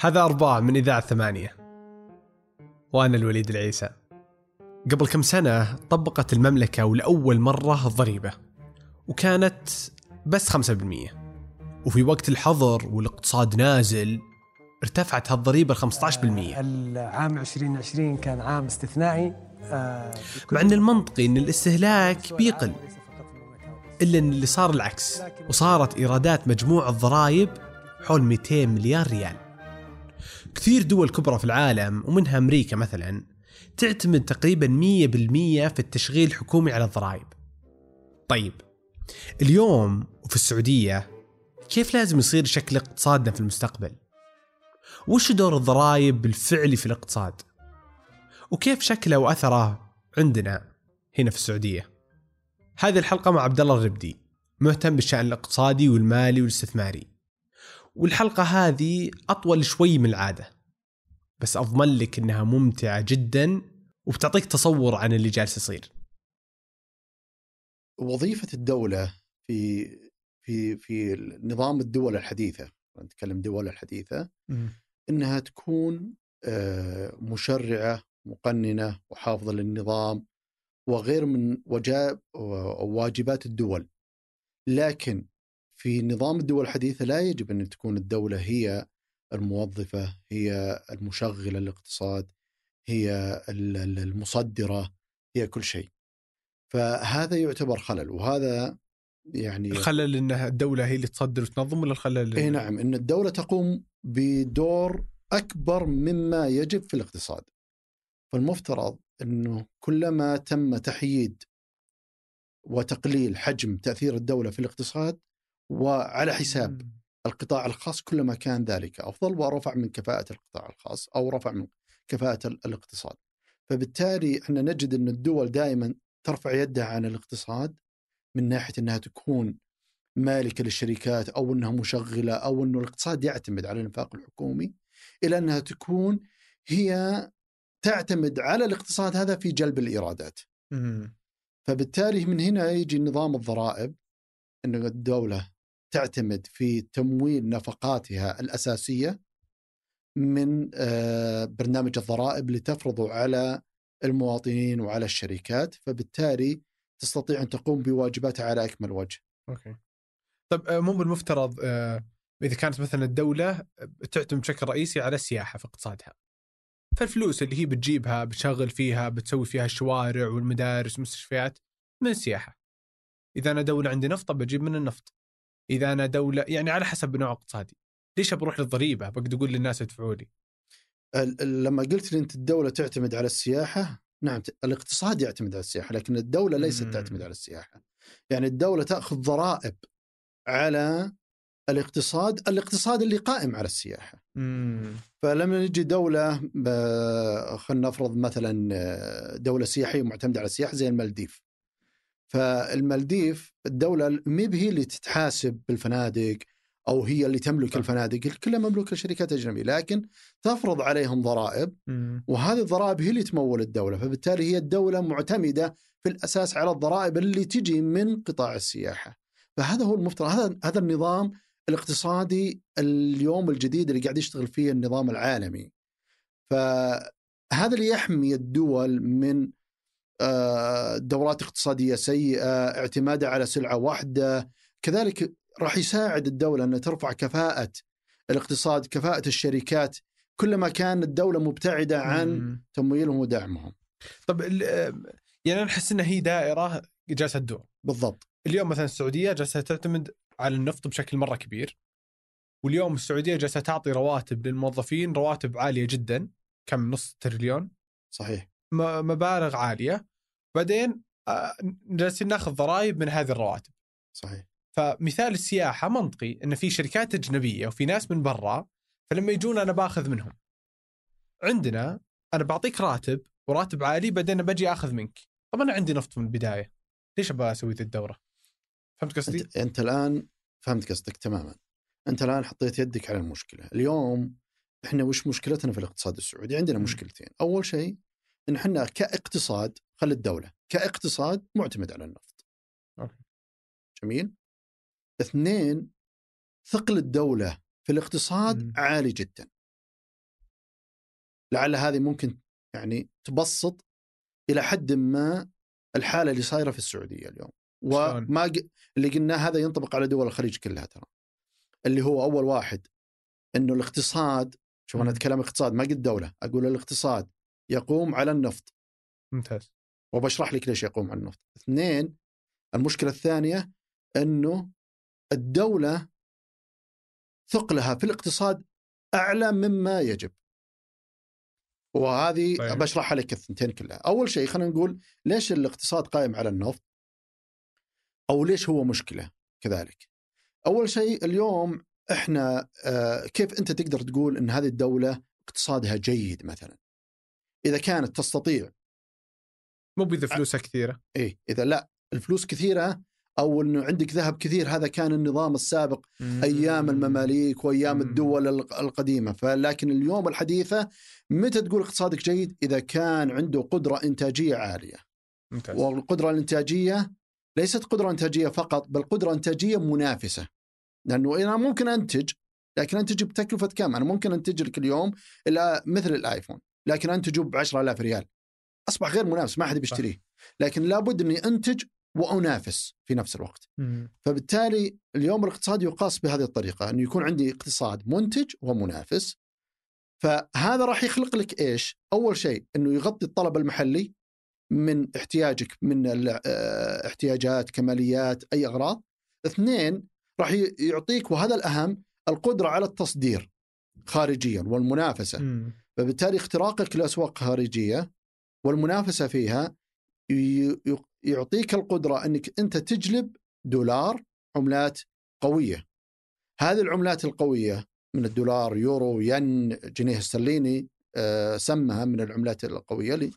هذا أرباع من إذاعة ثمانية. وأنا الوليد العيسى. قبل كم سنة طبقت المملكة ولأول مرة الضريبة وكانت بس 5% وفي وقت الحظر والاقتصاد نازل ارتفعت هالضريبة ل 15% العام 2020 كان عام استثنائي. آه، مع أن المنطقي أن الاستهلاك بيقل إلا أن اللي صار العكس. وصارت إيرادات مجموع الضرائب حول 200 مليار ريال. كثير دول كبرى في العالم ومنها أمريكا مثلا تعتمد تقريبا 100% في التشغيل الحكومي على الضرائب طيب اليوم وفي السعودية كيف لازم يصير شكل اقتصادنا في المستقبل؟ وش دور الضرائب بالفعلي في الاقتصاد؟ وكيف شكله وأثره عندنا هنا في السعودية؟ هذه الحلقة مع عبد الله الربدي مهتم بالشأن الاقتصادي والمالي والاستثماري. والحلقة هذه أطول شوي من العادة. بس أضمن لك إنها ممتعة جدا وبتعطيك تصور عن اللي جالس يصير. وظيفة الدولة في في في نظام الدول الحديثة نتكلم دول الحديثة إنها تكون آه، مشرعة مقننة وحافظة للنظام وغير من وجاب واجبات الدول لكن في نظام الدول الحديثة لا يجب أن تكون الدولة هي الموظفة هي المشغلة الاقتصاد هي المصدرة هي كل شيء فهذا يعتبر خلل وهذا يعني الخلل انها الدولة هي اللي تصدر وتنظم ولا الخلل إي نعم إن الدولة تقوم بدور أكبر مما يجب في الاقتصاد فالمفترض إنه كلما تم تحييد وتقليل حجم تأثير الدولة في الاقتصاد وعلى حساب. القطاع الخاص كلما كان ذلك أفضل ورفع من كفاءة القطاع الخاص أو رفع من كفاءة الاقتصاد. فبالتالي إحنا نجد إن الدول دائما ترفع يدها عن الاقتصاد من ناحية إنها تكون مالكة للشركات أو إنها مشغلة أو إنه الاقتصاد يعتمد على الإنفاق الحكومي إلى إنها تكون هي تعتمد على الاقتصاد هذا في جلب الإيرادات. فبالتالي من هنا يجي نظام الضرائب انه الدولة تعتمد في تمويل نفقاتها الأساسية من آه، برنامج الضرائب اللي تفرضه على المواطنين وعلى الشركات فبالتالي تستطيع أن تقوم بواجباتها على أكمل وجه. أوكي. طيب آه، مو بالمفترض آه، إذا كانت مثلا الدولة تعتمد بشكل رئيسي على السياحة في اقتصادها. فالفلوس اللي هي بتجيبها بتشغل فيها بتسوي فيها الشوارع والمدارس والمستشفيات من السياحة. إذا أنا دولة عندي نفط بجيب من النفط. إذا أنا دولة يعني على حسب نوع اقتصادي. ليش بروح للضريبة؟ بقدر أقول للناس ادفعوا لي. لما قلت لي أنت الدولة تعتمد على السياحة نعم الاقتصاد يعتمد على السياحة لكن الدولة ليست تعتمد على السياحة يعني الدولة تأخذ ضرائب على الاقتصاد الاقتصاد اللي قائم على السياحة فلما نجي دولة خلينا نفرض مثلا دولة سياحية معتمدة على السياحة زي المالديف فالمالديف الدولة ما هي اللي تتحاسب بالفنادق أو هي اللي تملك الفنادق كلها مملوكة لشركات أجنبية لكن تفرض عليهم ضرائب وهذه الضرائب هي اللي تمول الدولة فبالتالي هي الدولة معتمدة في الأساس على الضرائب اللي تجي من قطاع السياحة. فهذا هو المفترض هذا هذا النظام الاقتصادي اليوم الجديد اللي قاعد يشتغل فيه النظام العالمي. فهذا اللي يحمي الدول من دورات اقتصادية سيئة اعتمادها على سلعة واحدة. كذلك راح يساعد الدولة انها ترفع كفاءة الاقتصاد كفاءة الشركات. كلما كان الدولة مبتعدة عن تمويلهم ودعمهم. طب يعني أنا أحس انها هي دائرة جالسة تدور. بالضبط. اليوم مثلا السعودية جالسة تعتمد على النفط بشكل مرة كبير. واليوم السعودية جالسة تعطي رواتب للموظفين رواتب عالية جدا كم؟ نص تريليون. صحيح. مبالغ عالية. بعدين آه، جالسين ناخذ ضرائب من هذه الرواتب. صحيح. فمثال السياحة منطقي إن في شركات أجنبية وفي ناس من برا فلما يجون أنا بأخذ منهم. عندنا أنا بعطيك راتب وراتب عالي بعدين بجي أخذ منك. طب أنا عندي نفط من البداية. ليش أبغى أسوي ذي الدورة؟ فهمت قصدي؟ أنت, انت الآن فهمت قصدك تماما. أنت الآن حطيت يدك على المشكلة. اليوم إحنا وش مشكلتنا في الاقتصاد السعودي؟ عندنا. مشكلتين. أول شيء إن إحنا كاقتصاد خل الدولة كاقتصاد معتمد على النفط أوكي. جميل اثنين ثقل الدولة في الاقتصاد مم. عالي جدا لعل هذه ممكن يعني تبسط إلى حد ما الحالة اللي صايرة في السعودية اليوم؟ وما ق... اللي قلناه هذا ينطبق على دول الخليج كلها ترى اللي هو أول واحد إنه الاقتصاد شوف أنا. أتكلم اقتصاد ما قلت دولة أقول الاقتصاد يقوم على النفط ممتاز وبشرح لك ليش يقوم على النفط. اثنين المشكلة الثانية إنه الدولة ثقلها في الاقتصاد أعلى مما يجب. وهذه طيب. بشرحها لك الثنتين كلها. أول شيء خلينا نقول ليش الاقتصاد قائم على النفط؟ أو ليش هو مشكلة كذلك؟ أول شيء اليوم إحنا آه، كيف أنت تقدر تقول إن هذه الدولة اقتصادها جيد مثلا؟ إذا كانت تستطيع. مو بإذا فلوسها كثيرة. إيه إذا لا الفلوس كثيرة أو انه عندك ذهب كثير هذا كان النظام السابق أيام المماليك وأيام مم. الدول الق- القديمة. فلكن اليوم الحديثة متى تقول اقتصادك جيد؟ إذا كان عنده قدرة إنتاجية عالية. ممتاز. والقدرة الإنتاجية ليست قدرة إنتاجية فقط بل قدرة إنتاجية منافسة. لأنه أنا ممكن أنتج لكن أنتج بتكلفة كم؟ أنا ممكن أنتج لك اليوم مثل الآيفون. لكن انتجه ب 10000 ريال أصبح غير منافس ما حد بيشتريه لكن لابد إني أنتج وأنافس في نفس الوقت مم. فبالتالي اليوم الاقتصاد يقاس بهذه الطريقة إنه يكون عندي اقتصاد منتج ومنافس فهذا راح يخلق لك إيش؟ أول شيء إنه يغطي الطلب المحلي من احتياجك من آه، احتياجات كماليات أي أغراض. اثنين راح يعطيك وهذا الأهم القدرة على التصدير خارجيا والمنافسة. مم. فبالتالي اختراقك لأسواق خارجية والمنافسة فيها يعطيك القدرة أنك أنت تجلب دولار عملات قوية. هذه العملات القوية من الدولار، يورو، ين، جنيه استرليني آه، سمها من العملات القوية اللي.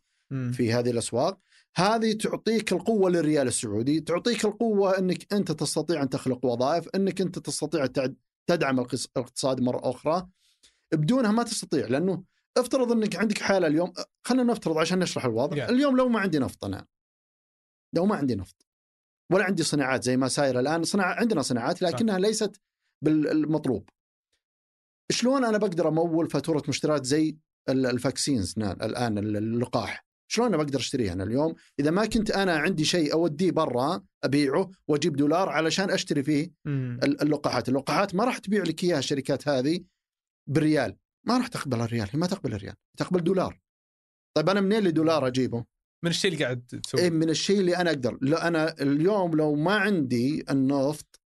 في هذه الأسواق هذه تعطيك القوة للريال السعودي تعطيك القوة أنك أنت تستطيع أن تخلق وظائف أنك أنت تستطيع تدعم الاقتصاد مرة أخرى بدونها ما تستطيع لأنه افترض إنك عندك حالة اليوم خلينا نفترض عشان نشرح الوضع Yeah. اليوم لو ما عندي نفط أنا لو ما عندي نفط ولا عندي صناعات زي ما سايره الآن صناعة عندنا صناعات لكنها ليست بالمطلوب شلون أنا بقدر أمول فاتورة مشتريات زي ال- ال vaccines الآن ال- اللقاح؟ شلون أنا بقدر أشتريها أنا اليوم؟ إذا ما كنت أنا عندي شيء أوديه برا أبيعه وأجيب دولار علشان أشتري فيه اللقاحات. اللقاحات ما راح تبيع لك إياها الشركات هذه بالريال ما راح تقبل الريال هي ما تقبل الريال تقبل دولار طيب أنا منين لي دولار أجيبه من الشيء اللي قاعد تسوي إيه من الشيء اللي أنا أقدر لا أنا اليوم لو ما عندي النفط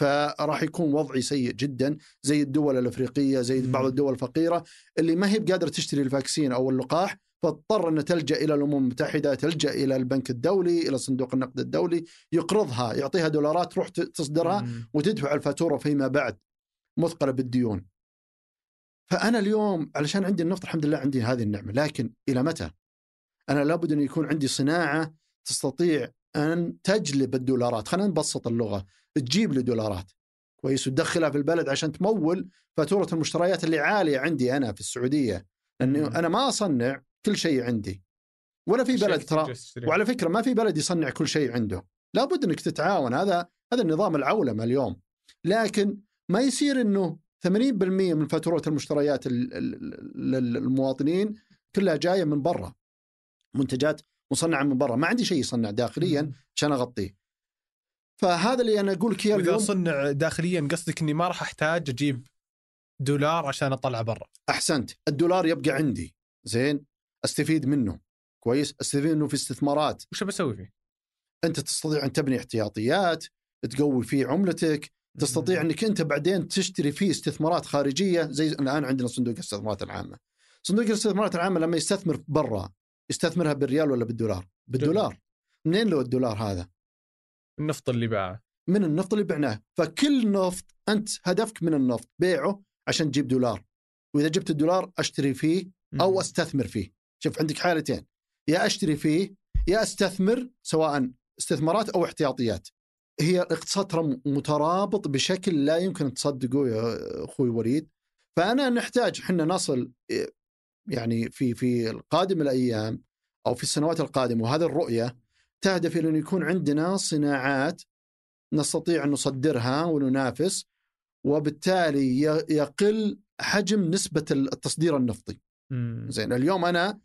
فراح يكون وضعي سيء جدا زي الدول الأفريقية زي. بعض الدول الفقيرة اللي ما هي بقادرة تشتري الفاكسين أو اللقاح فاضطر ان تلجأ إلى الأمم المتحدة، تلجأ إلى البنك الدولي، إلى صندوق النقد الدولي، يقرضها، يعطيها دولارات تروح تصدرها مم. وتدفع الفاتورة فيما بعد مثقلة بالديون. فأنا اليوم علشان عندي النفط الحمد لله عندي هذه النعمة، لكن إلى متى؟ أنا لابد أن يكون عندي صناعة تستطيع أن تجلب الدولارات، خلينا نبسط اللغة، تجيب لي دولارات. كويس وتدخلها في البلد عشان تمول فاتورة المشتريات اللي عالية عندي أنا في السعودية، لأنه مم. أنا ما أصنع كل شيء عندي. ولا في بلد ترى. وعلى فكرة ما في بلد يصنع كل شيء عنده لابد أنك تتعاون هذا هذا النظام العولمة اليوم لكن ما يصير إنه 80% من فاتورة المشتريات ال- ال- ال- المواطنين كلها جاية من برا منتجات مصنعة من برا. ما عندي شيء يصنع داخليا. عشان أغطيه. فهذا اللي أنا أقول لك اياه وإذا اليوم. صنع داخليا قصدك إني ما راح أحتاج أجيب دولار عشان اطلع برا. أحسنت. الدولار يبقى عندي. زين؟ أستفيد منه. كويس؟ أستفيد منه في استثمارات. وش بسوي فيه؟ أنت تستطيع أن تبني احتياطيات تقوي فيه عملتك تستطيع إنك أنت بعدين تشتري فيه استثمارات خارجية زي الآن عندنا صندوق الاستثمارات العامة. صندوق الاستثمارات العامة لما يستثمر برا يستثمرها بالريال ولا بالدولار؟ بالدولار. منين له الدولار هذا؟ النفط اللي باعه من النفط اللي بعناه، فكل نفط أنت هدفك من النفط بيعه عشان تجيب دولار. وإذا جبت الدولار أشتري فيه أو. أستثمر فيه. شوف عندك حالتين يا أشتري فيه يا أستثمر سواء استثمارات أو احتياطيات. هي الاقتصاد ترى مترابط بشكل لا يمكن تصدقه يا أخوي وليد. فأنا نحتاج إحنا نصل يعني في في القادم الأيام أو في السنوات القادمة وهذه الرؤية تهدف إلى أن يكون عندنا صناعات نستطيع أن نصدرها وننافس وبالتالي يقل حجم نسبة التصدير النفطي. مم. زين اليوم أنا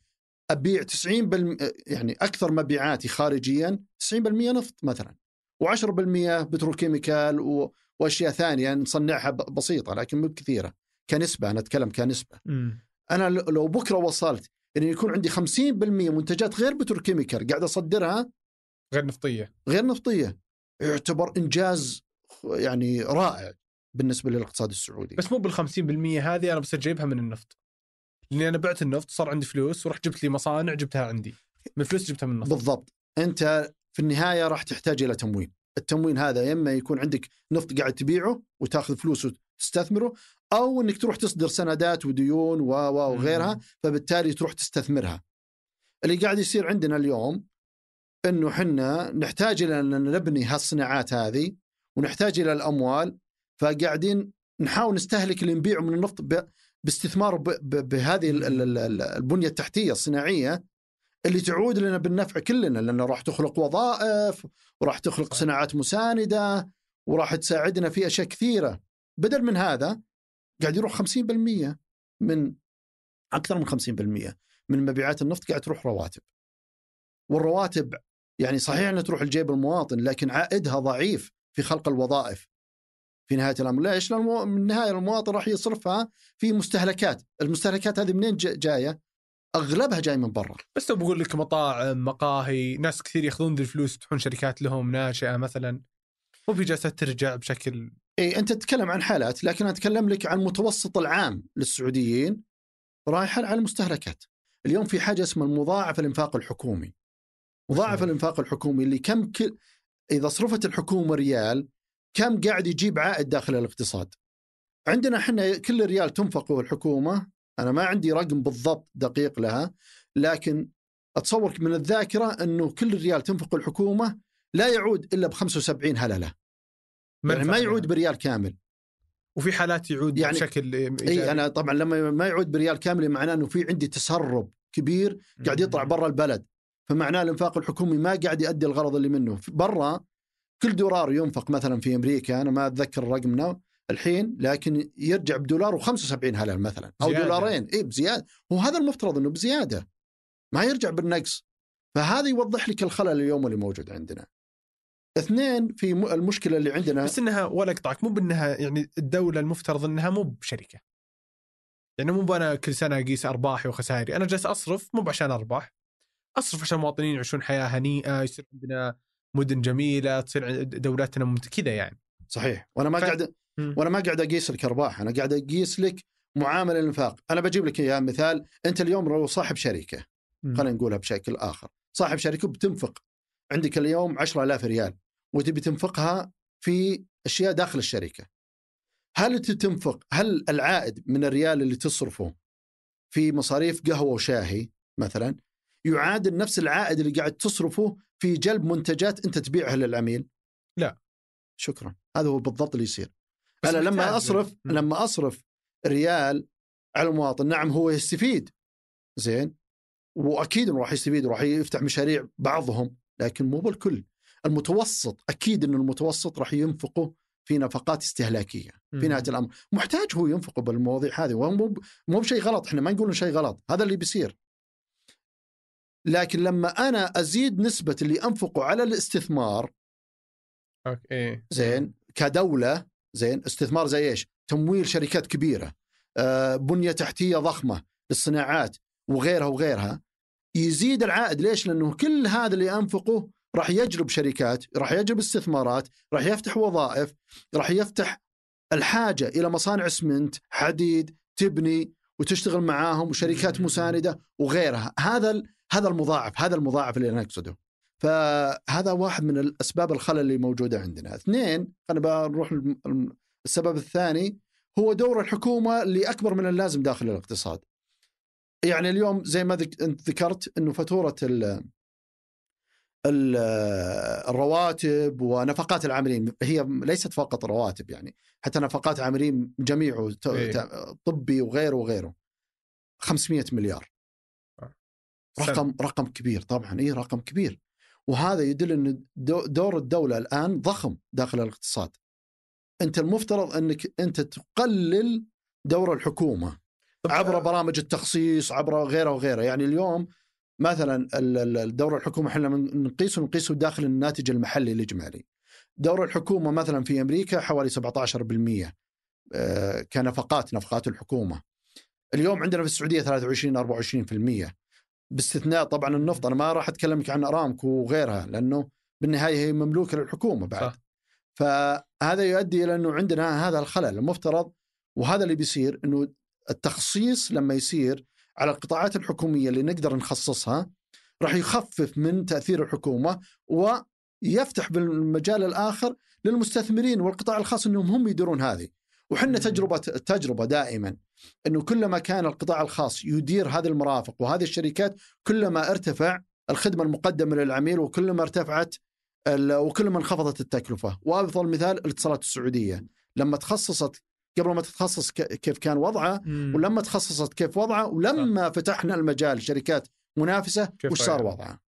أبيع 90 بالم... يعني أكثر مبيعاتي خارجيا 90% نفط مثلا و10% بتروكيميكال و... وأشياء ثانية نصنعها بسيطة لكن مو كثيرة كنسبة أنا أتكلم كنسبة. مم. أنا لو بكرة وصلت إن يكون عندي 50% منتجات غير بتروكيميكال قاعد أصدرها غير نفطية. غير نفطية يعتبر إنجاز يعني رائع بالنسبة للاقتصاد السعودي. بس مو بال 50% هذه أنا بصير جايبها من النفط. لأني أنا بعت النفط صار عندي فلوس ورحت جبت لي مصانع جبتها عندي. من فلوس جبتها من النفط. بالضبط. أنت في النهاية راح تحتاج إلى تموين. التموين هذا يا إما يكون عندك نفط قاعد تبيعه وتاخذ فلوس وتستثمره أو إنك تروح تصدر سندات وديون و وغيرها. فبالتالي تروح تستثمرها. اللي قاعد يصير عندنا اليوم إنه حنا نحتاج إلى أن نبني هالصناعات هذه ونحتاج إلى الأموال فقاعدين نحاول نستهلك اللي نبيعه من النفط ب- باستثمار ب- ب- بهذه ال- ال- ال- البنية التحتية الصناعية. اللي تعود لنا بالنفع كلنا لأنه راح تخلق وظائف وراح تخلق صناعات مساندة وراح تساعدنا في أشياء كثيرة. بدل من هذا قاعد يروح 50% من أكثر من 50% من مبيعات النفط قاعد تروح رواتب. والرواتب يعني صحيح إنها تروح لجيب المواطن لكن عائدها ضعيف في خلق الوظائف. في نهاية الأمر ليش؟ لأن المو- من النهايه المواطن راح يصرفها في مستهلكات، المستهلكات هذه منين جاية؟ أغلبها جاي من برا. بس لو بقول لك مطاعم مقاهي ناس كثير يأخذون ذي الفلوس يفتحون شركات لهم ناشئة مثلا مو في جالسه ترجع بشكل اي أنت تتكلم عن حالات لكن أنا أتكلم لك عن المتوسط العام للسعوديين رايحة على المستهلكات. اليوم في حاجة اسمها المضاعف الإنفاق الحكومي. مضاعف. الإنفاق الحكومي اللي كم كل إذا صرفت الحكومة ريال كم قاعد يجيب عائد داخل الاقتصاد. عندنا إحنا كل ريال تنفقه الحكومة أنا ما عندي رقم بالضبط دقيق لها لكن اتصور من الذاكرة أنه كل ريال تنفقه الحكومة لا يعود إلا ب 75 هللة. يعني ما. يعود بريال كامل. وفي حالات يعود يعني- بشكل اي أنا طبعا لما ما يعود بريال كامل معناه أنه في عندي تسرب كبير قاعد يطلع برا البلد فمعناه الإنفاق الحكومي ما قاعد يؤدي الغرض اللي منه برا كل دولار ينفق مثلا في أمريكا أنا ما أتذكر رقمنا الحين لكن يرجع بدولار و75 هلل مثلا. أو زيادة. دولارين. اي بزيادة. وهذا المفترض إنه بزيادة. ما يرجع بالنقص. فهذا يوضح لك الخلل اليوم اللي موجود عندنا. اثنين في المشكلة اللي عندنا بس إنها ولا أقطعك. مو بإنها يعني الدولة المفترض إنها مو بشركة. يعني مو أنا كل سنة أقيس ارباحي وخسائري أنا جالس أصرف مو عشان أرباح. أصرف عشان المواطنين يعيشون حياة هنيئة يصير عندنا مدن جميلة تصير دولتنا كذا يعني. صحيح. وأنا ما ف- قاعد. وأنا ما قاعد أقيس لك أرباح أنا قاعد أقيس لك معاملة الانفاق أنا بجيب لك اياه مثال أنت اليوم لو صاحب شركة. خلينا نقولها بشكل آخر. صاحب شركة بتنفق عندك اليوم 10000 ريال وتبي تنفقها في أشياء داخل الشركة. هل تنفق هل العائد من الريال اللي تصرفه في مصاريف قهوة وشاهي مثلا يعادل نفس العائد اللي قاعد تصرفه في جلب منتجات أنت تبيعها للعميل؟ لا. شكرا. هذا هو بالضبط اللي يصير. أنا لما أصرف مم. لما أصرف ريال على المواطن نعم هو يستفيد. زين؟ وأكيد راح يستفيد وراح يفتح مشاريع بعضهم لكن مو بالكل. المتوسط أكيد انه المتوسط راح ينفقه في نفقات استهلاكية في. نهاية الأمر. محتاج هو ينفقه بالمواضيع هذه وهو مو بشيء غلط. إحنا ما نقول شيء غلط هذا اللي بيصير. لكن لما أنا أزيد نسبة اللي أنفقه على الاستثمار أوكي إيه. زين كدولة زين استثمار زي إيش؟ تمويل شركات كبيرة آه، بنية تحتية ضخمة للصناعات وغيرها وغيرها يزيد العائد ليش؟ لأنه كل هذا اللي أنفقه راح يجلب شركات، راح يجلب استثمارات، راح يفتح وظائف، راح يفتح الحاجة إلى مصانع اسمنت، حديد، تبني وتشتغل معاهم وشركات. مساندة وغيرها، هذا هذا المضاعف، هذا المضاعف اللي أنا أقصده. فهذا واحد من الأسباب الخلل اللي موجودة عندنا. اثنين أنا بروح السبب الثاني هو دور الحكومة اللي اكبر من اللازم داخل الاقتصاد. يعني اليوم زي ما ذك... أنت ذكرت إنه فاتورة ال... ال- الرواتب ونفقات العاملين هي ليست فقط رواتب يعني حتى نفقات عاملين جميعه ت- إيه. طبي وغيره وغيره 500 مليار سنة. رقم رقم كبير طبعا اي رقم كبير وهذا يدل إن دو- دور الدولة الآن ضخم داخل الاقتصاد. أنت المفترض إنك أنت تقلل دور الحكومة عبر برامج التخصيص عبر غيره وغيره. يعني اليوم مثلا الدور الحكومة إحنا نقيسه نقيسه داخل الناتج المحلي الإجمالي. دور الحكومة مثلا في أمريكا حوالي 17% آه، كنفقات نفقات الحكومة. اليوم عندنا في السعودية 23 24% باستثناء طبعا النفط. أنا ما راح اتكلم لك عن أرامكو وغيرها لأنه بالنهاية هي مملوكة للحكومة بعد. صح. فهذا يؤدي إلى أنه عندنا هذا الخلل المفترض وهذا اللي بيصير أنه التخصيص لما يصير على القطاعات الحكومية اللي نقدر نخصصها راح يخفف من تأثير الحكومة ويفتح بالمجال الآخر للمستثمرين والقطاع الخاص إنهم هم يديرون هذه. وحنا. تجربة تجربة دائما. إنه كلما كان القطاع الخاص يدير هذه المرافق وهذه الشركات كلما ارتفع الخدمة المقدمة للعميل وكلما ارتفعت وكلما انخفضت التكلفة. وافضل مثال الاتصالات السعودية. لما تخصصت قبل ما تتخصص كيف كان وضعه. ولما تخصصت كيف وضعه ولما فتحنا المجال شركات منافسة وش صار؟ وضعه.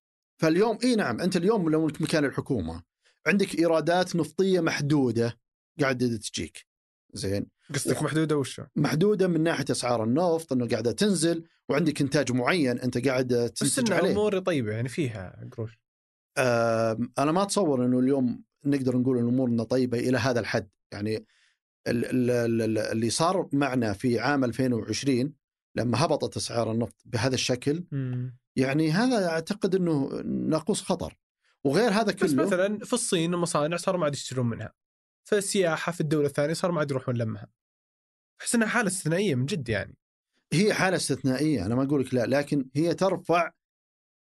فاليوم إي نعم أنت اليوم لو مكان الحكومة عندك إيرادات نفطية محدودة قاعدة تجيك. زين. قصدك محدودة وشو؟ محدودة من ناحية أسعار النفط إنه قاعدة تنزل وعندك إنتاج معين أنت قاعد بس تنتج إنه عليه. اموري طيبة يعني فيها قروش. آم، أنا ما أتصور إنه اليوم نقدر نقول إن أمورنا طيبة إلى هذا الحد. يعني ال- ال- ال- اللي صار معنا في عام 2020 لما هبطت أسعار النفط بهذا الشكل. يعني هذا أعتقد إنه ناقوس خطر. وغير هذا بس كله مثلا في الصين المصانع صاروا ما عاد يشترون منها. في السياحه في الدولة الثانية صاروا ما عاد يروحون لمها احس إنها حالة استثنائية من جد يعني هي حالة استثنائية أنا ما أقول لك لا لكن هي ترفع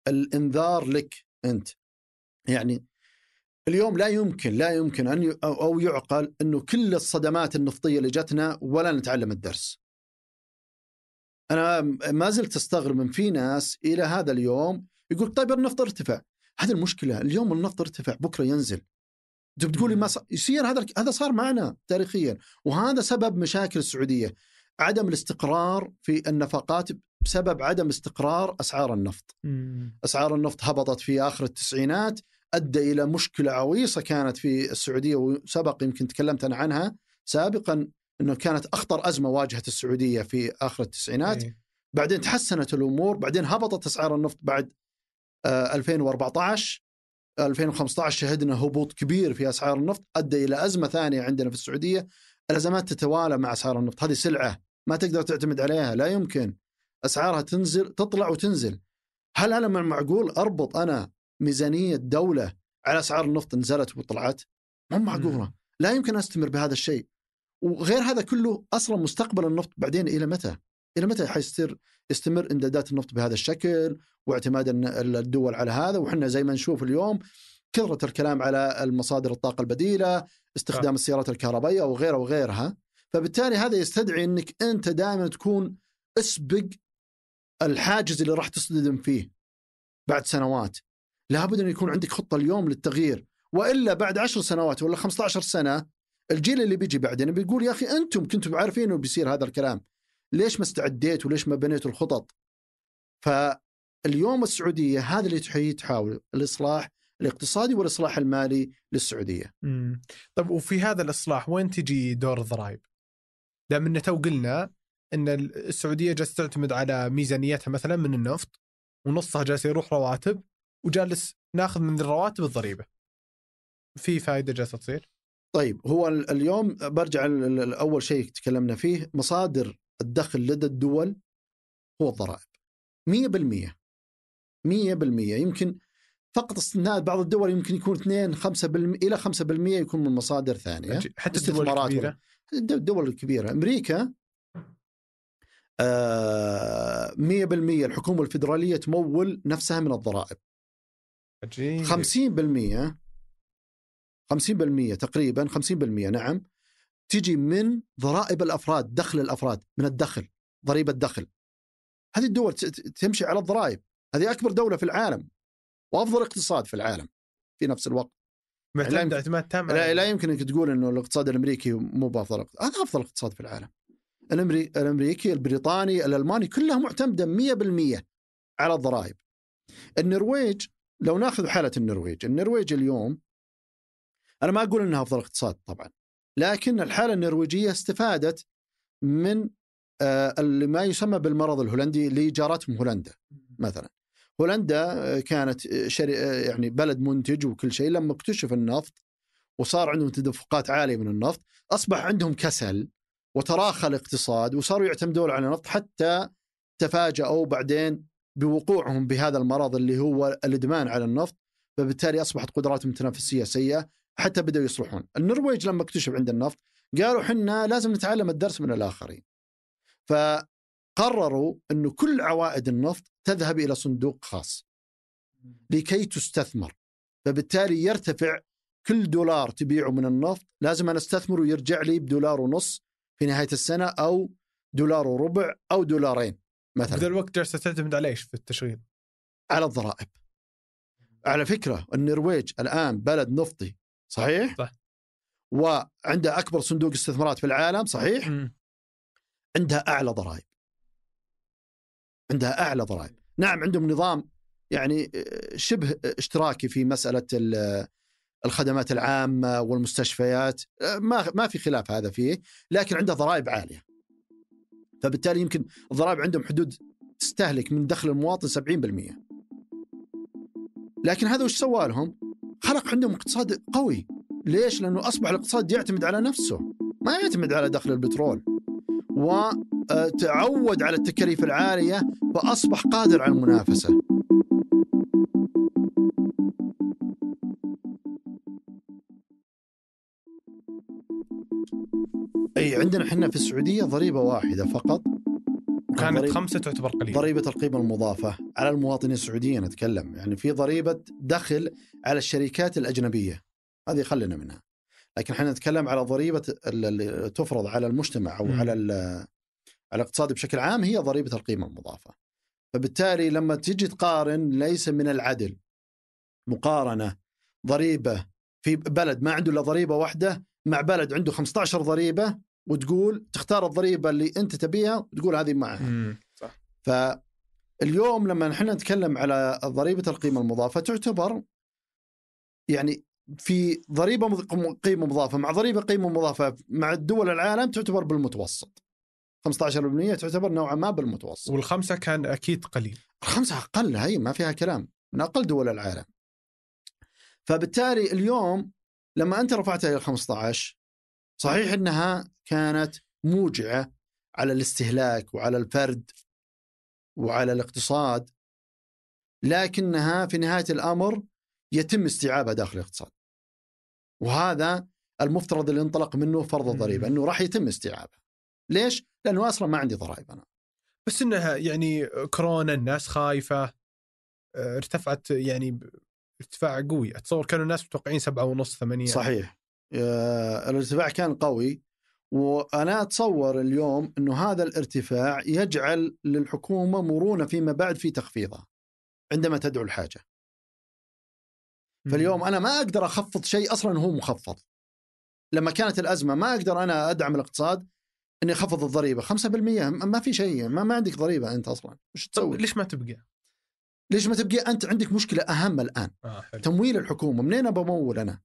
الإنذار لك أنت يعني اليوم لا يمكن لا يمكن أن ي- أو يعقل إنه كل الصدمات النفطية اللي جتنا ولا نتعلم الدرس. أنا ما زلت أستغرب من في ناس إلى هذا اليوم يقول طيب النفط ارتفع. هذه المشكلة اليوم النفط ارتفع بكرة ينزل. انت بتقولي ما يصير هذا هذا صار معنا تاريخيا وهذا سبب مشاكل السعودية. عدم الاستقرار في النفقات بسبب عدم استقرار أسعار النفط. أسعار النفط هبطت في آخر التسعينات أدى إلى مشكلة عويصة كانت في السعودية وسبق يمكن تكلمت أنا عنها سابقا إنه كانت أخطر أزمة واجهت السعودية في آخر التسعينات إيه. بعدين تحسنت الأمور بعدين هبطت أسعار النفط بعد آه، 2014 2015 شهدنا هبوط كبير في أسعار النفط أدى إلى أزمة ثانية عندنا في السعودية الأزمات تتوالى مع أسعار النفط هذه سلعة ما تقدر تعتمد عليها لا يمكن أسعارها تنزل تطلع وتنزل هل أنا من معقول أربط أنا ميزانية دولة على أسعار النفط نزلت وطلعت؟ مو معقولة. لا يمكن أستمر بهذا الشيء وغير هذا كله أصلا مستقبل النفط بعدين إلى متى؟ إلى متى حيستمر يستمر امدادات النفط بهذا الشكل واعتماد الدول على هذا؟ وحنا زي ما نشوف اليوم كثرة الكلام على المصادر الطاقة البديلة، استخدام السيارات الكهربائية وغيرها وغيرها، فبالتالي هذا يستدعي إنك أنت دائما تكون أسبق الحاجز اللي راح تصطدم فيه بعد سنوات. لابد أن يكون عندك خطة اليوم للتغيير. وإلا بعد عشر سنوات ولا 15 سنة الجيل اللي بيجي بعدنا بيقول يا أخي أنتم كنتم عارفين إنه بيصير هذا الكلام. ليش ما استعديتوا وليش ما بنيتوا الخطط فاليوم السعودية هذا اللي تحاول الإصلاح الاقتصادي والإصلاح المالي للسعودية مم. طب وفي هذا الإصلاح وين تجي دور الضرائب؟ دام ان تو قلنا إن السعودية جالسة تعتمد على ميزانيتها مثلا من النفط ونصها جالس يروح رواتب وجالس ناخذ من الرواتب الضريبة. في فائده جالسة تصير؟ طيب هو ال- اليوم برجع ل- ل- اول شيء تكلمنا فيه مصادر الدخل لدى الدول هو الضرائب 100% 100% يمكن فقط استثناء بعض الدول يمكن يكون 2 5% إلى 5% يكون من مصادر ثانية. حتى الدول الكبيرة؟ الد- الدول الكبيرة. أمريكا آه 100% الحكومة الفدراليه تمول نفسها من الضرائب. عجيب. 50% 50% تقريبا 50% نعم. تجي من ضرائب الأفراد دخل الأفراد من الدخل ضريبة الدخل. هذه الدول تمشي على الضرائب. هذه أكبر دولة في العالم وأفضل اقتصاد في العالم في نفس الوقت. لا معتمد يمكن- اعتماد تام لا, لا يمكن أنك تقول إنه الاقتصاد الأمريكي مو بأفضل اقتصاد. هذا أفضل اقتصاد في العالم. الأمريكي البريطاني الألماني كلها معتمدة 100% على الضرائب. النرويج لو ناخذ حالة النرويج النرويج اليوم أنا ما أقول إنها أفضل اقتصاد طبعا. لكن الحالة النرويجية استفادت من آه، ما يسمى بالمرض الهولندي اللي جارتهم هولندا مثلا. هولندا آه، كانت آه، شري يعني بلد منتج وكل شيء. لما اكتشف النفط وصار عندهم تدفقات عالية من النفط أصبح عندهم كسل وتراخى الاقتصاد وصاروا يعتمدون على النفط حتى تفاجأوا بعدين بوقوعهم بهذا المرض اللي هو الإدمان على النفط فبالتالي أصبحت قدراتهم التنافسيه سيئة. حتى بدأوا يصلحون. النرويج لما اكتشف عند النفط قالوا حنا لازم نتعلم الدرس من الآخرين. فقرروا إنه كل عوائد النفط تذهب إلى صندوق خاص لكي تستثمر. فبالتالي يرتفع كل دولار تبيعه من النفط لازم أنا أستثمر ويرجع لي بدولار ونص في نهاية السنة أو دولار وربع أو دولارين مثلا الوقت جالسه تعتمد على إيش في التشغيل؟ على الضرائب. على فكرة النرويج الآن بلد نفطي صحيح؟ صح. وعنده أكبر صندوق استثمارات في العالم صحيح؟ عندها أعلى ضرائب. عندها أعلى ضرائب. نعم عندهم نظام يعني آه، شبه اشتراكي في مسألة ال- الخدمات العامة والمستشفيات آه، ما ما في خلاف هذا فيه لكن عنده ضرائب عالية. فبالتالي يمكن الضرائب عندهم حدود تستهلك من دخل المواطن 70%. لكن هذا وش سوى لهم؟ خلق عندهم اقتصاد قوي. ليش؟ لأنه أصبح الاقتصاد يعتمد على نفسه، ما يعتمد على دخل البترول. وتعود على التكاليف العالية فأصبح قادر على المنافسة. أي عندنا إحنا في السعودية ضريبة واحدة فقط كانت خمسة تعتبر قليلة. ضريبة القيمة المضافة على المواطنين السعوديين أتكلم. يعني في ضريبة دخل على الشركات الأجنبية. هذه خلينا منها. لكن إحنا نتكلم على ضريبة ال- اللي تفرض على المجتمع أو مم. على ال- على الاقتصاد بشكل عام هي ضريبة القيمة المضافة. فبالتالي لما تيجي تقارن ليس من العدل. مقارنة ضريبة في بلد ما عنده إلا ضريبة واحدة مع بلد عنده 15 ضريبة وتقول تختار الضريبة اللي أنت تبيها وتقول هذه معها. صح. فاليوم لما نحن نتكلم على ضريبة القيمة المضافة تعتبر يعني في ضريبة مض- قيمة مضافة مع ضريبة قيمة مضافة مع الدول العالم تعتبر بالمتوسط. 15% تعتبر نوعا ما بالمتوسط. والخمسة كان أكيد قليل. الخمسة أقل هي ما فيها كلام. من أقل دول العالم. فبالتالي اليوم لما أنت رفعتها إلى 15 صحيح أنها كانت موجعة على الاستهلاك وعلى الفرد وعلى الاقتصاد لكنها في نهاية الأمر يتم استيعابها داخل الاقتصاد. وهذا المفترض اللي انطلق منه فرض الضريبة. أنه راح يتم استيعابها. ليش؟ لأنه أصلا ما عندي ضرائب أنا. بس إنها يعني كورونا الناس خايفة آه، ارتفعت يعني ارتفاع قوي. أتصور كانوا الناس متوقعين سبعة ونص ثمانية. صحيح. آه، الارتفاع كان قوي. وأنا أتصور اليوم إنه هذا الارتفاع يجعل للحكومة مرونة فيما بعد في تخفيضها عندما تدعو الحاجة. فاليوم أنا ما أقدر أخفض شيء أصلا هو مخفض. لما كانت الأزمة ما أقدر أنا أدعم الاقتصاد إني أخفض الضريبة. 5% ما في شيء ما, ما عندك ضريبة أنت أصلا. وش تسوي؟ ليش ما تبقى؟ ليش ما تبقى؟ أنت عندك مشكلة أهم الآن. حلو. تمويل الحكومة منين بمول أنا؟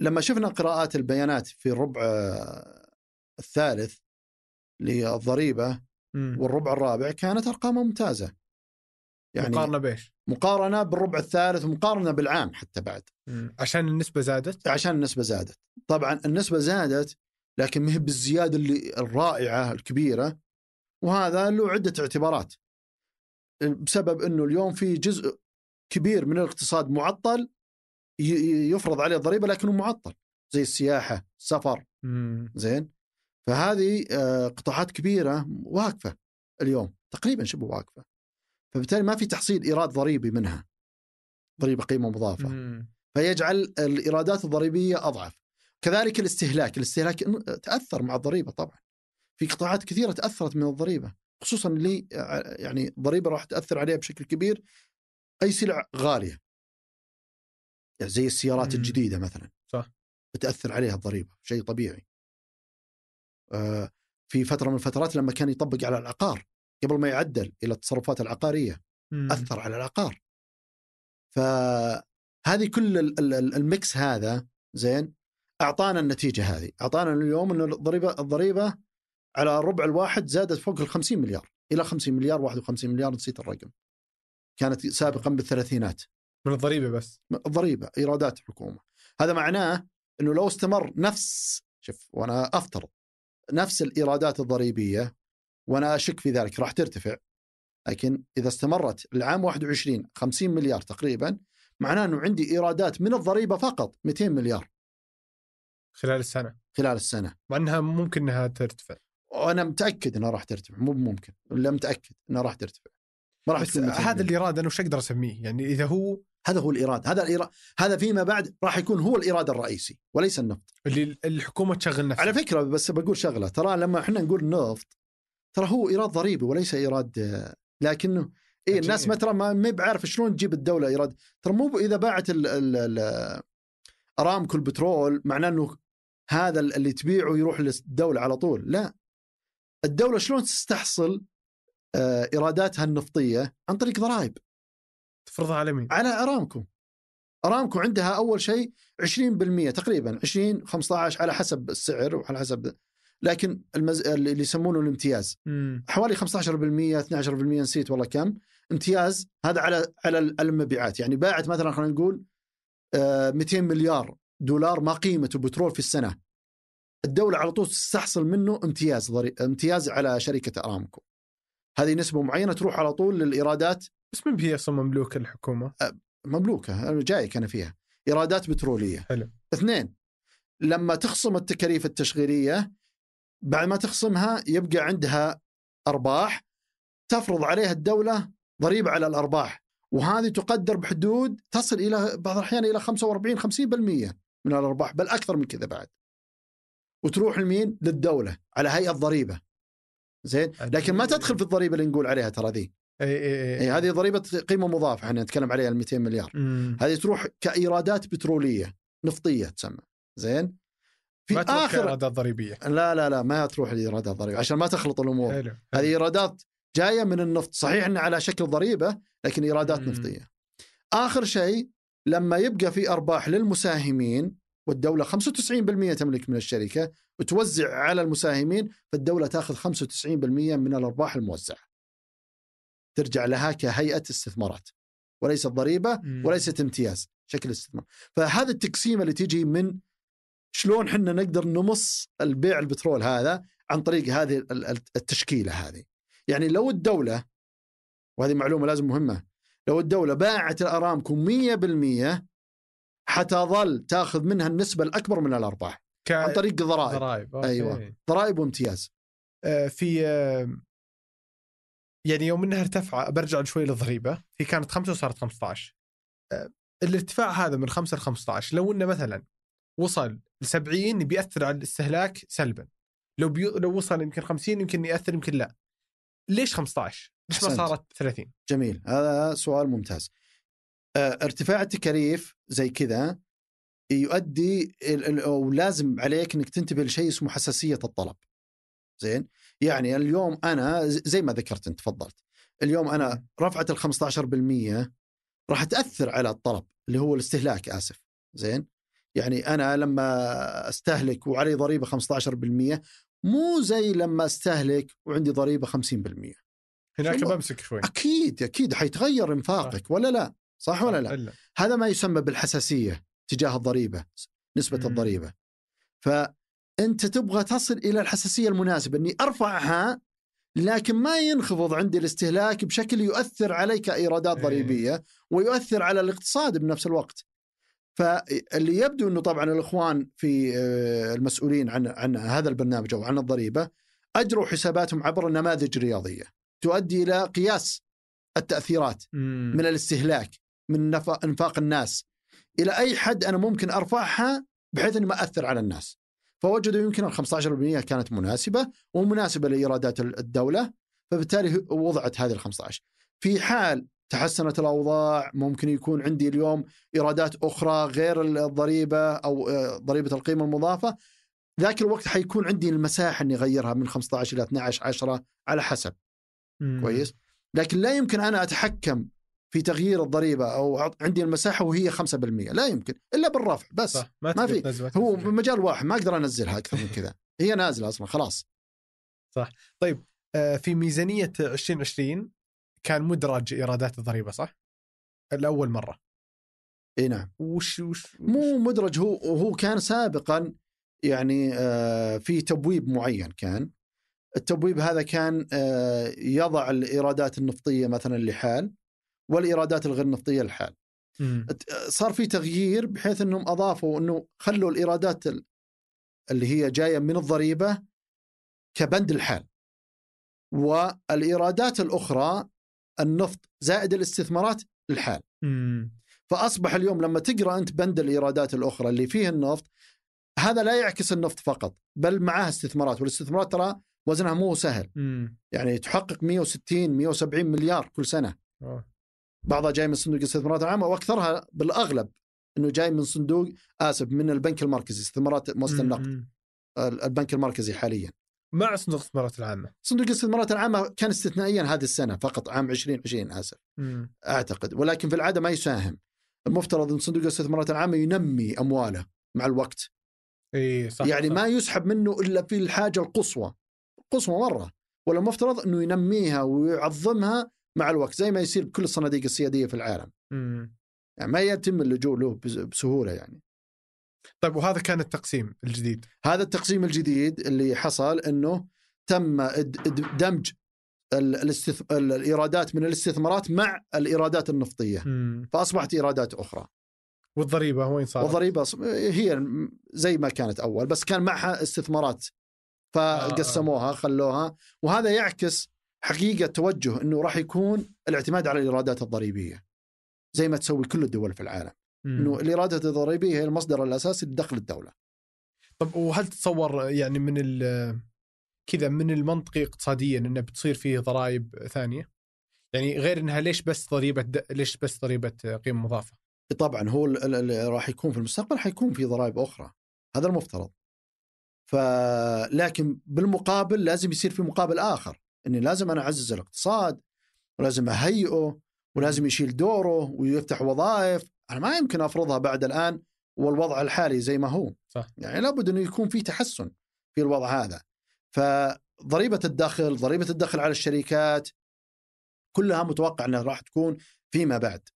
ولما شفنا قراءات البيانات في الربع آه، الثالث للضريبة. والربع الرابع كانت أرقام ممتازة. يعني مقارنة بإيش؟ مقارنة بالربع الثالث ومقارنة بالعام حتى بعد مم. عشان النسبة زادت عشان النسبة زادت. طبعا النسبة زادت لكن ما هي بالزيادة اللي الرائعة الكبيرة وهذا له عدة اعتبارات. بسبب إنه اليوم في جزء كبير من الاقتصاد معطل يفرض عليه الضريبة لكنه معطل زي السياحة، السفر،. زين؟ فهذه آه، قطاعات كبيرة واقفة اليوم تقريبا شبه واقفة. فبالتالي ما في تحصيل إيراد ضريبي منها. ضريبة قيمة مضافة. مم. فيجعل الإيرادات الضريبية أضعف. كذلك الاستهلاك، الاستهلاك تأثر مع الضريبة طبعا. في قطاعات كثيرة تأثرت من الضريبة، خصوصا اللي آه، يعني الضريبه راح تأثر عليها بشكل كبير أي سلع غالية. يعني زي السيارات مم. الجديدة مثلا. صح. بتأثر عليها الضريبة، شيء طبيعي. آه، في فترة من الفترات لما كان يطبق على العقار قبل ما يعدل إلى التصرفات العقارية مم. أثر على العقار. فهذه كل ال- ال- ال- الميكس هذا زين أعطانا النتيجة هذه، أعطانا اليوم إنه الضريبة الضريبة على الربع الواحد زادت فوق ال 50 مليار إلى 50 مليار 51 مليار نسيت الرقم كانت سابقا بالثلاثينات من الضريبة بس. الضريبة إيرادات الحكومة. هذا معناه إنه لو استمر نفس شوف وأنا أفترض نفس الإيرادات الضريبية وأنا أشك في ذلك راح ترتفع لكن إذا استمرت العام 21 50 مليار تقريبا معناه إنه عندي إيرادات من الضريبة فقط 200 مليار. خلال السنة. خلال السنة. مع إنها ممكن إنها ترتفع. وأنا متأكد إنها راح ترتفع مو ممكن ولا متاكد إنها راح ترتفع. ما راح بس تكون 200 هذا. الإيراد أنا وش أقدر أسميه؟ يعني إذا هو هذا هو الإيراد هذا الإيراد هذا فيما بعد راح يكون هو الإيراد الرئيسي وليس النفط. اللي الحكومة تشغل نفسها. على فكرة بس بقول شغلة ترى لما إحنا نقول نفط ترى هو إيراد ضريبي وليس إيراد لكنه اي الناس. ما ترى ما ما بعرف شلون تجيب الدولة إيراد. ترى مو إذا باعت ال ال ال أرامكو البترول معناه إنه هذا اللي تبيعه يروح للدولة على طول. لا. الدولة شلون تستحصل آه، إيراداتها النفطية عن طريق ضرائب؟ تفرضها على مين؟ على أرامكو. أرامكو عندها أول شيء 20% تقريبا 20 15 على حسب السعر وعلى حسب لكن المز... اللي يسمونه الامتياز. مم. حوالي 15% 12% نسيت والله كم. امتياز هذا على على المبيعات. يعني باعت مثلا خلينا نقول آه، 200 مليار دولار ما قيمته بترول في السنة. الدولة على طول تستحصل منه امتياز ضري... امتياز على شركة أرامكو. هذه نسبة معينة تروح على طول للإيرادات بس من هي أصلا مملوك الحكومة؟ مملوكة أنا جايك أنا فيها إيرادات بترولية حلو. اثنين لما تخصم التكاليف التشغيلية بعد ما تخصمها يبقى عندها أرباح تفرض عليها الدولة ضريبة على الأرباح وهذه تقدر بحدود تصل إلى بعض الأحيان إلى 45 50% من الأرباح بل أكثر من كذا بعد وتروح لمين؟ للدولة على هيئة ضريبه زين؟ لكن ما تدخل في الضريبة اللي نقول عليها ترى ذي. إي إي إي هذه ضريبة قيمة مضافة إحنا نتكلم عليها ال 200 مليار. مم. هذه تروح كإيرادات بترولية نفطية تسمى. زين؟ في ما تروح اخر ايرادات ضريبية. لا لا لا ما تروح الايرادات الضريبيه عشان ما تخلط الأمور. حلو حلو. هذه إيرادات جاية من النفط. صحيح إنها على شكل ضريبة لكن إيرادات مم. نفطية. آخر شيء لما يبقى في أرباح للمساهمين والدولة 95% تملك من الشركة وتوزع على المساهمين فالدولة تاخذ 95% من الأرباح الموزعة. ترجع لها كهيئة استثمارات. وليست ضريبة مم. وليست امتياز شكل استثمار. فهذا التقسيمة اللي تجي من شلون حنا نقدر نمص البيع البترول هذا عن طريق هذه ال- ال- التشكيلة هذه. يعني لو الدولة وهذه معلومة لازم مهمة لو الدولة باعت الارامكو 100% حتظل تاخذ منها النسبة الأكبر من الأرباح ك... عن طريق ضرائب. ضرائب أيوة. ضرائب وامتياز. آه، في آه، يعني يوم انها ارتفع برجع شوي للضريبة هي كانت 5 وصارت 15 آه، الارتفاع هذا من 5 ل 15 لو إنه مثلا وصل ل 70 بيأثر على الاستهلاك سلبا. لو بي... لو وصل يمكن 50 يمكن يأثر يمكن لا. ليش 15 ليش ما. صارت 30 جميل هذا سؤال ممتاز. ارتفاع التكاليف زي كذا يؤدي أو لازم عليك إنك تنتبه لشيء اسمه حساسية الطلب. زين؟ يعني اليوم أنا زي ما ذكرت أنت تفضلت. اليوم أنا رفعت ال 15% راح تأثر على الطلب اللي هو الاستهلاك آسف. زين؟ يعني أنا لما أستهلك وعلي ضريبة 15% مو زي لما أستهلك وعندي ضريبة 50% هناك بمسك شوي. أكيد أكيد حيتغير إنفاقك ولا لا؟ صح ولا لا إلا. هذا ما يسمى بالحساسية تجاه الضريبة نسبة مم. الضريبة فأنت تبغى تصل إلى الحساسية المناسبة إني أرفعها لكن ما ينخفض عندي الاستهلاك بشكل يؤثر علي كايرادات إيه. ضريبية ويؤثر على الاقتصاد بنفس الوقت فاللي يبدو إنه طبعا الإخوان في آه، المسؤولين عن عن هذا البرنامج أو عن الضريبة أجروا حساباتهم عبر نماذج رياضية تؤدي إلى قياس التأثيرات مم. من الاستهلاك من نف- انفاق الناس إلى أي حد أنا ممكن أرفعها بحيث إني ما أثر على الناس. فوجدوا يمكن ال 15% كانت مناسبة ومناسبة لإيرادات ال- الدولة فبالتالي وضعت هذه ال 15. في حال تحسنت الأوضاع ممكن يكون عندي اليوم إيرادات أخرى غير الضريبة أو آه، ضريبة القيمة المضافة ذاك الوقت حيكون عندي المساحة إني أغيرها من 15 إلى 12 10 على حسب مم. كويس لكن لا يمكن أنا أتحكم في تغيير الضريبة أو عندي المساحة وهي 5% لا يمكن إلا بالرفع بس. صح ما, ما في. هو. مجال واحد ما أقدر أنزلها أكثر من كذا. هي نازلة أصلا خلاص. آه، في ميزانية 2020 كان مدرج إيرادات الضريبة صح؟ الأول مرة. إي نعم. وش وش مو مدرج هو هو كان سابقا يعني آه، في تبويب معين كان. التبويب هذا كان آه، يضع الإيرادات النفطية مثلا لحال. والإيرادات الغير نفطية لحال مم. صار في تغيير بحيث إنهم أضافوا إنه خلوا الإيرادات ال- اللي هي جاية من الضريبة كبند الحال والإيرادات الأخرى النفط زائد الاستثمارات للحال مم. فأصبح اليوم لما تقرأ أنت بند الإيرادات الأخرى اللي فيه النفط هذا لا يعكس النفط فقط بل معها استثمارات والاستثمارات ترى وزنها مو سهل مم. يعني تحقق 160 170 مليار كل سنة أوه. بعضها جاي من صندوق الاستثمارات العامه واكثرها بالأغلب إنه جاي من صندوق آسف من البنك المركزي استثمارات مؤسسة النقد. البنك المركزي حاليا. مع صندوق الاستثمارات العامة. صندوق الاستثمارات العامة كان استثنائيا هذه السنة فقط عام 2020 آسف. مم. أعتقد. ولكن في العادة ما يساهم. المفترض إن صندوق الاستثمارات العامة ينمي أمواله مع الوقت. إي صح يعني صح. ما يسحب منه إلا في الحاجة القصوى. قصوى مرة. ولا المفترض إنه ينميها ويعظمها مع الوقت زي ما يصير بكل الصناديق السيادية في العالم. مم. يعني ما يتم اللجوء له بس- بسهولة يعني. طيب وهذا كان التقسيم الجديد. هذا التقسيم الجديد اللي حصل إنه تم دمج ال- الاستث... ال- الإيرادات من الاستثمارات مع الإيرادات النفطية. مم. فأصبحت إيرادات أخرى. والضريبة وين صارت؟ والضريبة هي زي ما كانت أول بس كان معها استثمارات. فقسموها خلوها. وهذا يعكس حقيقة توجه إنه راح يكون الاعتماد على الإيرادات الضريبية زي ما تسوي كل الدول في العالم مم. إنه الإيرادات الضريبية هي المصدر الأساسي لدخل الدولة طب وهل تتصور يعني من كذا من المنطقي اقتصاديا إنه بتصير فيه ضرائب ثانية؟ يعني غير إنها ليش بس ضريبة د... ليش بس ضريبة قيمة مضافة؟ طبعا هو ال- ال- اللي راح يكون في المستقبل حيكون في ضرائب أخرى هذا المفترض فلكن بالمقابل لازم يصير في مقابل آخر إني لازم أنا أعزز الاقتصاد ولازم أهيئه ولازم يشيل دوره ويفتح وظائف. أنا ما يمكن أفرضها بعد الآن والوضع الحالي زي ما هو. صح. يعني لابد إنه يكون في تحسن في الوضع هذا. فضريبة الدخل ضريبة الدخل على الشركات كلها متوقع إنها راح تكون فيما بعد.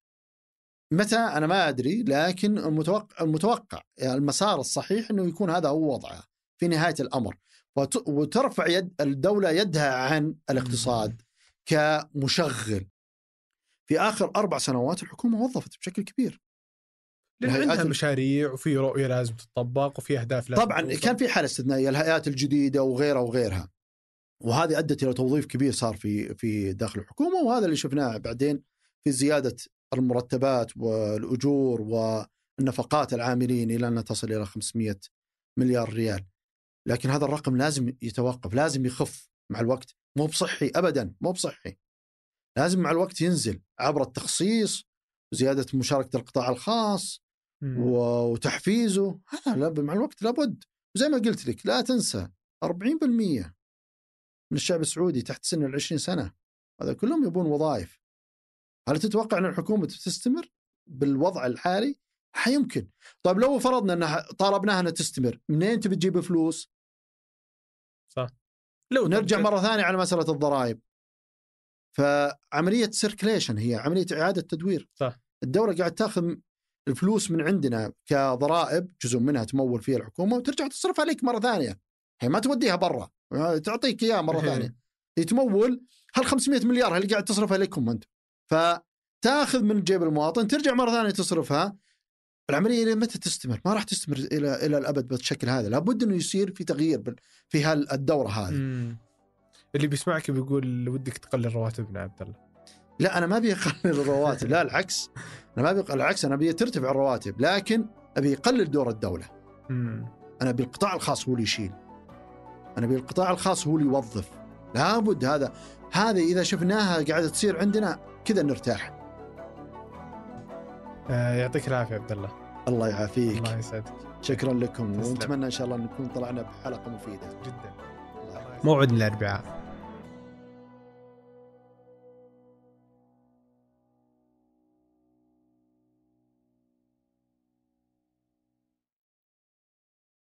متى؟ أنا ما أدري لكن المتوقع المتوقع يعني المسار الصحيح إنه يكون هذا هو وضعها في نهاية الأمر. وترفع يد الدولة يدها عن الاقتصاد كمشغل. في آخر أربع سنوات الحكومة وظفت بشكل كبير. الهيئات عندها مشاريع وفي رؤية لازم تطبق وفي أهداف لازم طبعا توصل. كان في حاله استثنائيه الهيئات الجديدة وغيرها وغيرها. وهذه أدت إلى توظيف كبير صار في في داخل الحكومة وهذا اللي شفناه بعدين في زيادة المرتبات والأجور والنفقات العاملين إلى انها تصل إلى 500 مليار ريال. لكن هذا الرقم لازم يتوقف لازم يخف مع الوقت. مو بصحي ابدا مو بصحي. لازم مع الوقت ينزل عبر التخصيص وزيادة مشاركة القطاع الخاص مم. وتحفيزه. هذا مع الوقت لابد. وزي ما قلت لك لا تنسى 40% من الشعب السعودي تحت سن ال 20 سنة. هذا كلهم يبون وظائف. هل تتوقع أن الحكومة تستمر بالوضع الحالي؟ حيمكن. طيب لو فرضنا ان طالبناها أنها تستمر منين تبي تجيب فلوس؟ لو نرجع مرة ثانية على مسألة الضرائب. فعملية سيركليشن هي عملية إعادة تدوير. صح. الدولة قاعد تاخذ الفلوس من عندنا كضرائب جزء منها تمول فيها الحكومة وترجع تصرف عليك مرة ثانية. هي ما توديها برا. تعطيك إياها مرة ثانية. هي تمول هال 500 مليار اللي قاعد تصرفها لكم أنت؟ فتاخذ من جيب المواطن ترجع مرة ثانية تصرفها. العملية إلى متى تستمر؟ ما راح تستمر إلى إلى الأبد بالشكل هذا، لابد إنه يصير في تغيير في هالدورة هذه. مم. اللي بيسمعك بيقول ودك تقلل رواتبنا يا عبد الله. لا أنا ما أبي أقلل الرواتب. لا العكس. أنا ما أبي العكس أنا أبي ترتفع الرواتب. لكن أبي يقلل دور الدولة. مم. أنا ابي القطاع الخاص هو اللي يشيل. أنا ابي القطاع الخاص هو اللي يوظف. لابد هذا هذه إذا شفناها قاعدة تصير عندنا كذا نرتاح. آه يعطيك العافية يا عبد الله. الله يعافيك. الله يسعدك. شكرا لكم. ونتمنى إن شاء الله نكون طلعنا بحلقة مفيدة. جدا. موعدنا الأربعاء.